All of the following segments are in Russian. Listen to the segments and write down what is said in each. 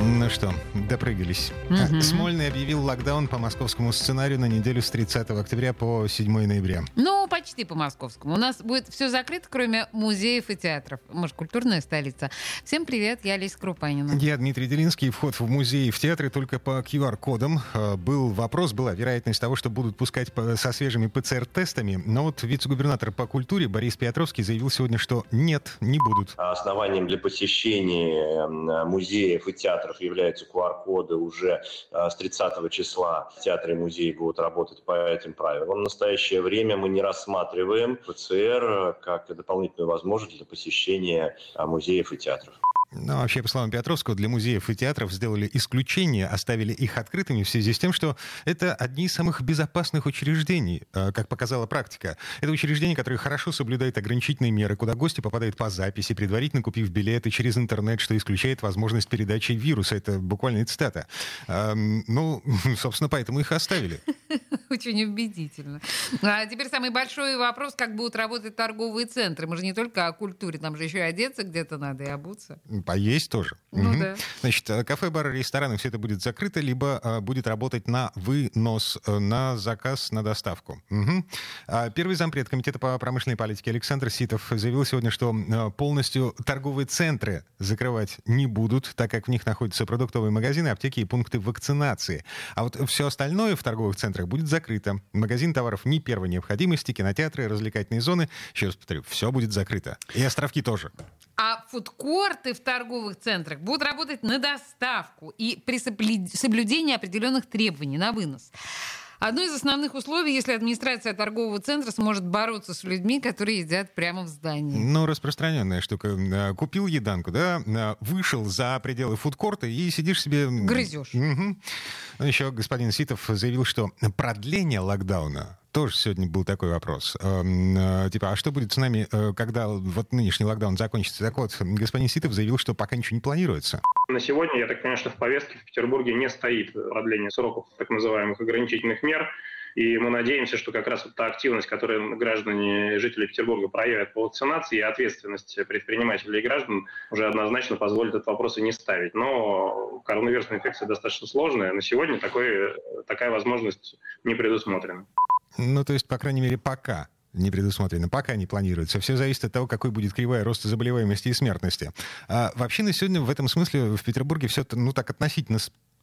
Ну что, допрыгались. Мгм. Смольный объявил локдаун по московскому сценарию на неделю с 30 октября по 7 ноября. Ну, почти по московскому. У нас будет все закрыто, кроме музеев и театров. Мы же культурная столица. Всем привет, я Олеся Крупанина. Я Дмитрий Делинский. Вход в музеи и в театры только по QR-кодам. Э, Был вопрос, была вероятность того, что будут пускать по- со свежими ПЦР-тестами. Но вот вице-губернатор по культуре Борис Петровский заявил сегодня, что нет, не будут. Основанием для посещения м, музеев и театров являются QR-коды уже э, с 30 числа. Театры и музеи будут работать по этим правилам. В настоящее время мы не рассматриваем ПЦР как дополнительную возможность для посещения э, музеев и театров. Но вообще, по словам Петровского, для музеев и театров сделали исключение, оставили их открытыми в связи с тем, что это одни из самых безопасных учреждений, э, как показала практика. Это учреждение, которое хорошо соблюдает ограничительные меры, куда гости попадают по записи, предварительно купив билеты через интернет, что исключает возможность передачи вируса. Это буквально цитата. Эм, Ну, собственно, поэтому их оставили. Очень убедительно. А теперь самый большой вопрос, как будут работать торговые центры. Мы же не только о культуре, там же еще и одеться где-то надо и обуться. Поесть тоже. Ну Мгм. да. Значит, э, кафе, бары, рестораны, все это будет закрыто, либо э, будет работать на вынос, э, на заказ, на доставку. Мгм. А Первый зампред Комитета по промышленной политике Александр Ситов заявил сегодня, что э, полностью торговые центры закрывать не будут, так как в них находятся продуктовые магазины, аптеки и пункты вакцинации. А вот все остальное в торговых центрах будет закрыто. Магазин товаров не первой необходимости, кинотеатры, развлекательные зоны. Еще раз повторю, все будет закрыто. И островки тоже. А фудкорты в торговых центрах будут работать на доставку и при соблю- соблюдении определенных требований на вынос. Одно из основных условий, если администрация торгового центра сможет бороться с людьми, которые едят прямо в здании. Ну, распространенная штука. Купил еданку, да, э, вышел за пределы фудкорта и сидишь себе... Грызешь. Ну, Еще господин Ситов заявил, что продление локдауна тоже сегодня был такой вопрос. Эм, э, Типа, а что будет с нами, э, когда вот нынешний локдаун закончится? Так вот, господин Ситов заявил, что пока ничего не планируется. На сегодня, я так понимаю, что в повестке в Петербурге не стоит продление сроков так называемых ограничительных мер. И мы надеемся, что как раз вот та активность, которую граждане жители Петербурга проявят по вакцинации, и ответственность предпринимателей и граждан уже однозначно позволит этот вопрос и не ставить. Но коронавирусная инфекция достаточно сложная. На сегодня такой, такая возможность не предусмотрена. Ну, то есть, по крайней мере, пока не предусмотрено, пока не планируется. Все зависит от того, какой будет кривая роста заболеваемости и смертности. А вообще на сегодня в этом смысле в Петербурге все ну так относительно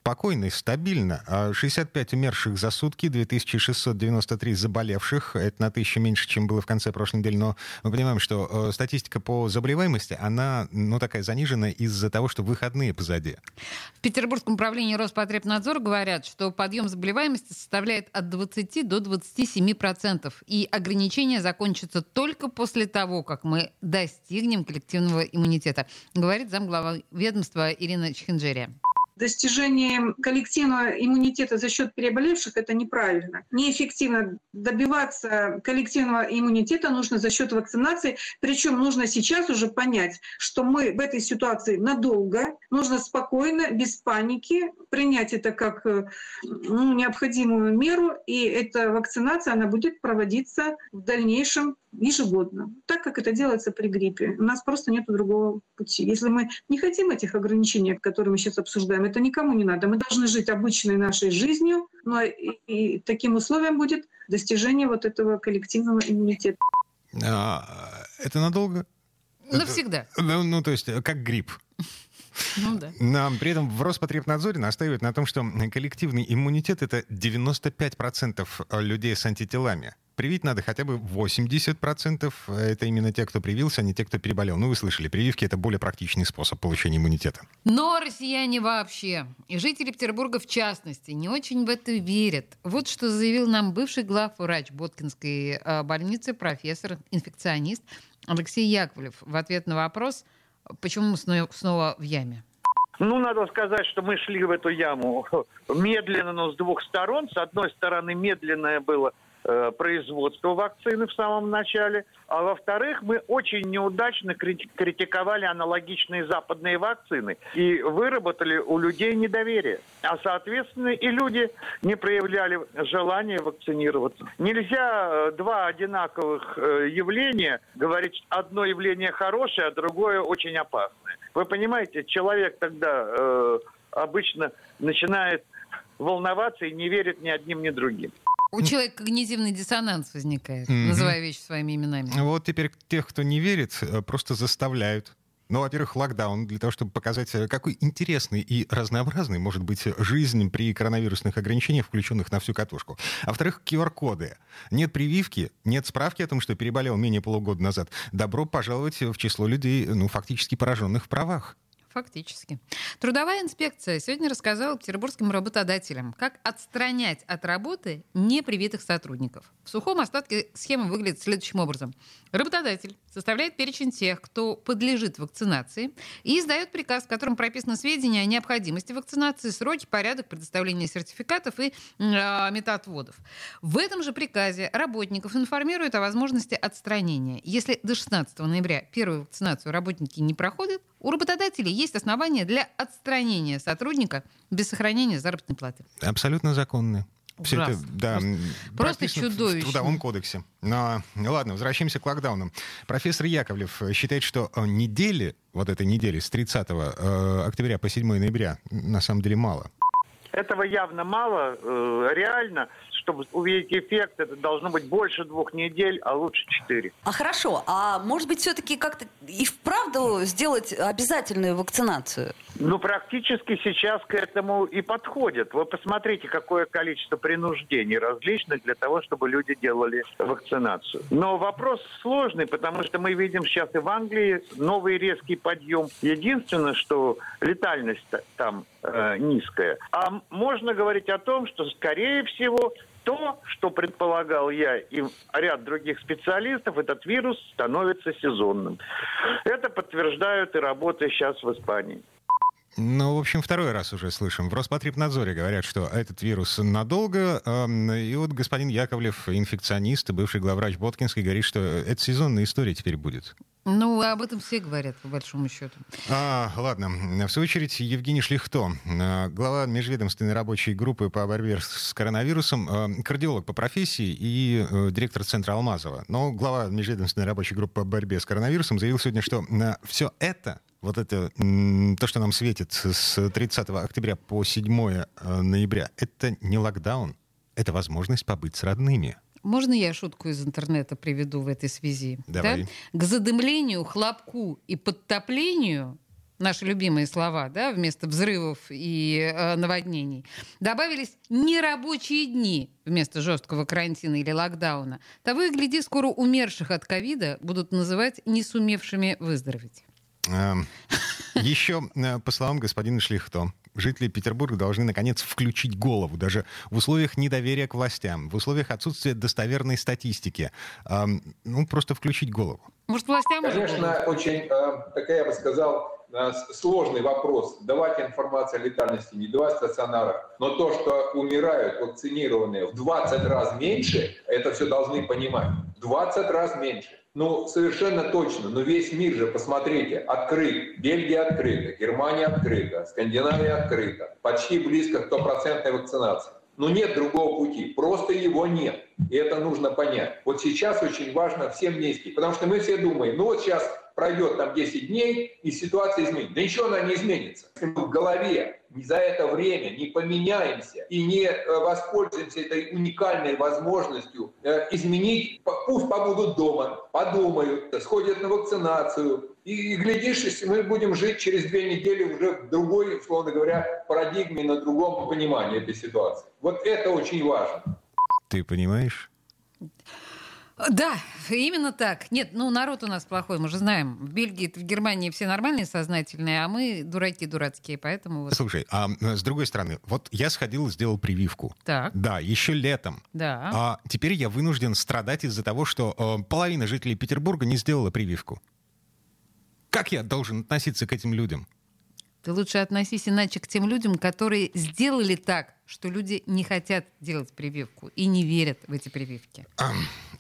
спокойно и стабильно. А 65 умерших за сутки, 2693 заболевших. Это на тысячу меньше, чем было в конце прошлой недели. Но мы понимаем, что э, статистика по заболеваемости, она, ну, такая занижена из-за того, что выходные позади. В Петербургском управлении Роспотребнадзора говорят, что подъем заболеваемости составляет от 20 до 27 процентов. И ограничения закончатся только после того, как мы достигнем коллективного иммунитета, говорит замглава ведомства Ирина Чхинджерия. Достижение коллективного иммунитета за счет переболевших – это неправильно. Неэффективно добиваться коллективного иммунитета нужно за счет вакцинации. Причем нужно сейчас уже понять, что мы в этой ситуации надолго. Нужно спокойно, без паники принять это как э, ну, необходимую меру. И эта вакцинация она будет проводиться в дальнейшем ежегодно, так как это делается при гриппе. У нас просто нет другого пути. Если мы не хотим этих ограничений, которые мы сейчас обсуждаем, это никому не надо. Мы должны жить обычной нашей жизнью, но и, и таким условием будет достижение вот этого коллективного иммунитета. А, это надолго? Навсегда. Ну, ну, то есть, как грипп. Ну да. Нам при этом в Роспотребнадзоре настаивают на том, что коллективный иммунитет — это 95% людей с антителами. Привить надо хотя бы 80%. Это именно те, кто привился, а не те, кто переболел. Ну, вы слышали, прививки — это более практичный способ получения иммунитета. Но россияне вообще, и жители Петербурга в частности, не очень в это верят. Вот что заявил нам бывший главврач Боткинской э, больницы, профессор, инфекционист Алексей Яковлев в ответ на вопрос, почему мы сно- снова в яме. Ну, надо сказать, что мы шли в эту яму медленно, но с двух сторон. С одной стороны, медленное было производства вакцины в самом начале, а во-вторых, мы очень неудачно критиковали аналогичные западные вакцины и выработали у людей недоверие. А, соответственно, и люди не проявляли желания вакцинироваться. Нельзя э, два одинаковых э, явления говорить, одно явление хорошее, а другое очень опасное. Вы понимаете, человек тогда э, обычно начинает волноваться и не верит ни одним, ни другим. У человека когнитивный диссонанс возникает, mm-hmm. называя вещи своими именами. Вот теперь тех, кто не верит, э, просто заставляют. Ну, во-первых, локдаун для того, чтобы показать, э, какой интересный и разнообразный может быть жизнь при коронавирусных ограничениях, включенных на всю катушку. А во-вторых, QR-коды. Нет прививки, нет справки о том, что переболел менее полугода назад. Добро пожаловать в число людей, ну, фактически пораженных в правах. Фактически. Трудовая инспекция сегодня рассказала петербургским работодателям, как отстранять от работы непривитых сотрудников. В сухом остатке схема выглядит следующим образом. Работодатель составляет перечень тех, кто подлежит вакцинации, и издает приказ, в котором прописано сведения о необходимости вакцинации, сроки, порядок предоставления сертификатов и э, метаотводов. В этом же приказе работников информируют о возможности отстранения. Если до 16 ноября первую вакцинацию работники не проходят, у работодателей есть основания для отстранения сотрудника без сохранения заработной платы. Абсолютно законные. Все это, да, просто, чудовищно. в Трудовом кодексе. Но, ну ладно, возвращаемся к локдаунам. Профессор Яковлев считает, что э, недели, вот этой недели с 30 э, октября по 7 ноября, на самом деле мало. Этого явно мало. Э, реально чтобы увидеть эффект, это должно быть больше двух недель, а лучше четыре. А хорошо, а может быть все-таки как-то и вправду сделать обязательную вакцинацию? Ну, практически сейчас к этому и подходят. Вы посмотрите, какое количество принуждений различных для того, чтобы люди делали вакцинацию. Но вопрос сложный, потому что мы видим сейчас и в Англии новый резкий подъем. Единственное, что летальность там э, низкая. А можно говорить о том, что, скорее всего, то, что предполагал я и ряд других специалистов, этот вирус становится сезонным. Это подтверждают и работы сейчас в Испании. Ну, в общем, второй раз уже слышим. В Роспотребнадзоре говорят, что этот вирус надолго. И вот господин Яковлев, инфекционист, бывший главврач Боткинской, говорит, что это сезонная история теперь будет. Ну, об этом все говорят, по большому счету. А, ладно. В свою очередь, Евгений Шлихто, а, глава межведомственной рабочей группы по борьбе с коронавирусом, а, кардиолог по профессии и э, директор Центра Алмазова. Но глава межведомственной рабочей группы по борьбе с коронавирусом заявил сегодня, что все это вот это, то, что нам светит с 30 октября по 7 э, ноября, это не локдаун, это возможность побыть с родными. Можно я шутку из интернета приведу в этой связи? Давай. Да? К задымлению, хлопку и подтоплению наши любимые слова, да, вместо взрывов и э, наводнений, добавились нерабочие дни вместо жесткого карантина или локдауна. Того и гляди, скоро умерших от ковида будут называть не сумевшими выздороветь. Эм, Еще, э, по словам господина Шлихто, жители Петербурга должны, наконец, включить голову, даже в условиях недоверия к властям, в условиях отсутствия достоверной статистики. Ну, просто включить голову. Может, властям... Конечно, очень, э, такая, я бы сказал, э, сложный вопрос. Давать информацию о летальности, не давать стационарах. Но то, что умирают вакцинированные в 20 раз меньше, это все должны понимать. 20 раз меньше. Ну, совершенно точно. Но весь мир же, посмотрите, открыт. Бельгия открыта, Германия открыта, Скандинавия открыта. Почти близко к стопроцентной вакцинации. Но нет другого пути. Просто его нет. И это нужно понять. Вот сейчас очень важно всем вместе. Потому что мы все думаем, ну вот сейчас пройдет там 10 дней, и ситуация изменится. Да ничего она не изменится. Если мы в голове за это время не поменяемся и не э, воспользуемся этой уникальной возможностью э, изменить, пусть побудут дома, подумают, сходят на вакцинацию, и, глядишь, мы будем жить через две недели уже в другой, условно говоря, парадигме, на другом понимании этой ситуации. Вот это очень важно. Ты понимаешь? Да, именно так. Нет, ну народ у нас плохой, мы же знаем. В Бельгии, в Германии все нормальные, сознательные, а мы дураки дурацкие, поэтому... Вот... Слушай, а с другой стороны, вот я сходил, сделал прививку. Так. Да, еще летом. Да. А теперь я вынужден страдать из-за того, что э, половина жителей Петербурга не сделала прививку. Как я должен относиться к этим людям? Ты лучше относись иначе к тем людям, которые сделали так, что люди не хотят делать прививку и не верят в эти прививки.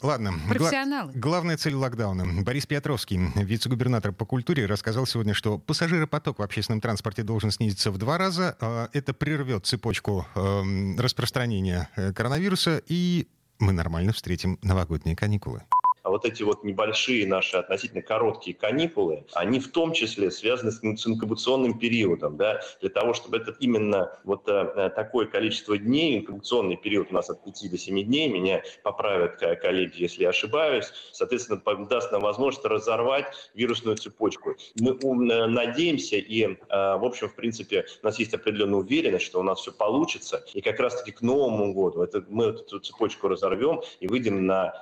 Ладно. Профессионалы. Гла- главная цель локдауна. Борис Петровский, вице-губернатор по культуре, рассказал сегодня, что пассажиропоток в общественном транспорте должен снизиться в два раза. А, Это прервет цепочку эм, распространения э, коронавируса, и мы нормально встретим новогодние каникулы. А вот эти вот небольшие наши относительно короткие каникулы, они в том числе связаны с ин- с инкубационным периодом, да, для того, чтобы это именно вот э, такое количество дней, инкубационный период у нас от 5 до 7 дней, меня поправят ко- коллеги, если я ошибаюсь, соответственно, даст нам возможность разорвать вирусную цепочку. Мы э, надеемся и, э, в общем, в принципе, у нас есть определенная уверенность, что у нас все получится, и как раз-таки к Новому году это, мы эту цепочку разорвем и выйдем э,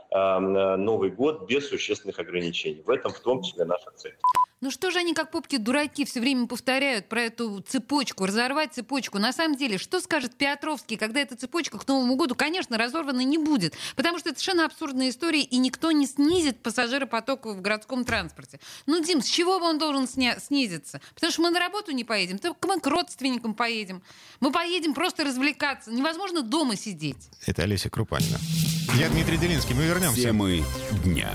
на Новый год без существенных ограничений. В этом в том числе наша цель. Ну что же они, как попки-дураки, все время повторяют про эту цепочку, разорвать цепочку? На самом деле, что скажет Петровский, когда эта цепочка к Новому году, конечно, разорвана не будет, потому что это совершенно абсурдная история, и никто не снизит пассажиропоток в городском транспорте. Ну, Дим, с чего бы он должен сня- снизиться? Потому что мы на работу не поедем, только мы к родственникам поедем. Мы поедем просто развлекаться. Невозможно дома сидеть. Это Олеся Крупанина. Я Дмитрий Делинский. Мы вернемся. Темы дня.